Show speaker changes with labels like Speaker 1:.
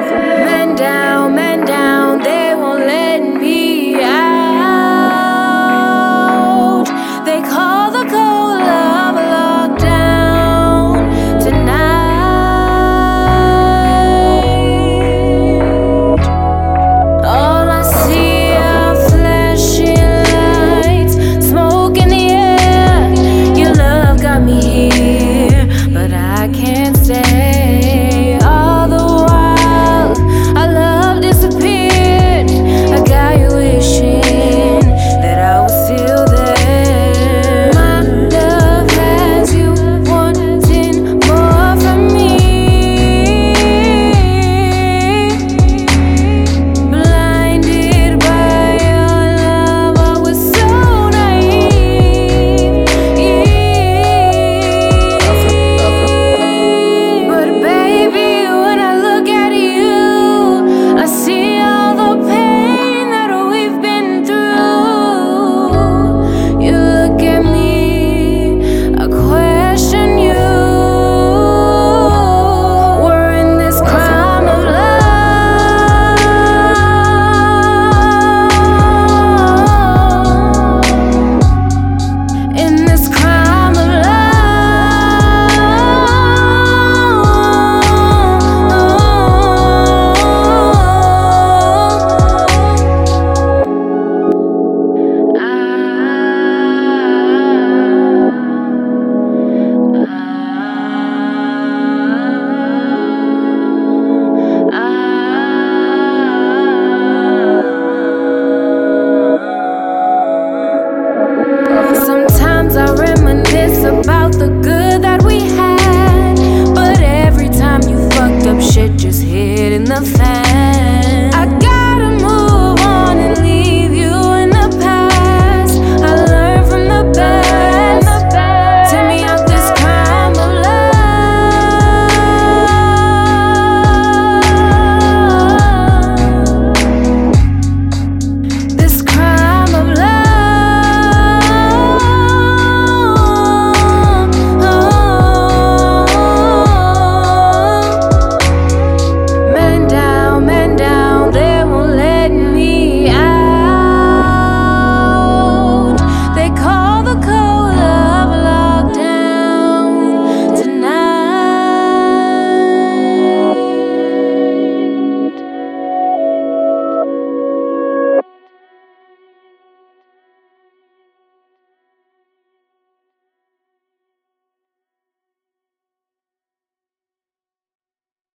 Speaker 1: Man down, man down, It's about the good that we have.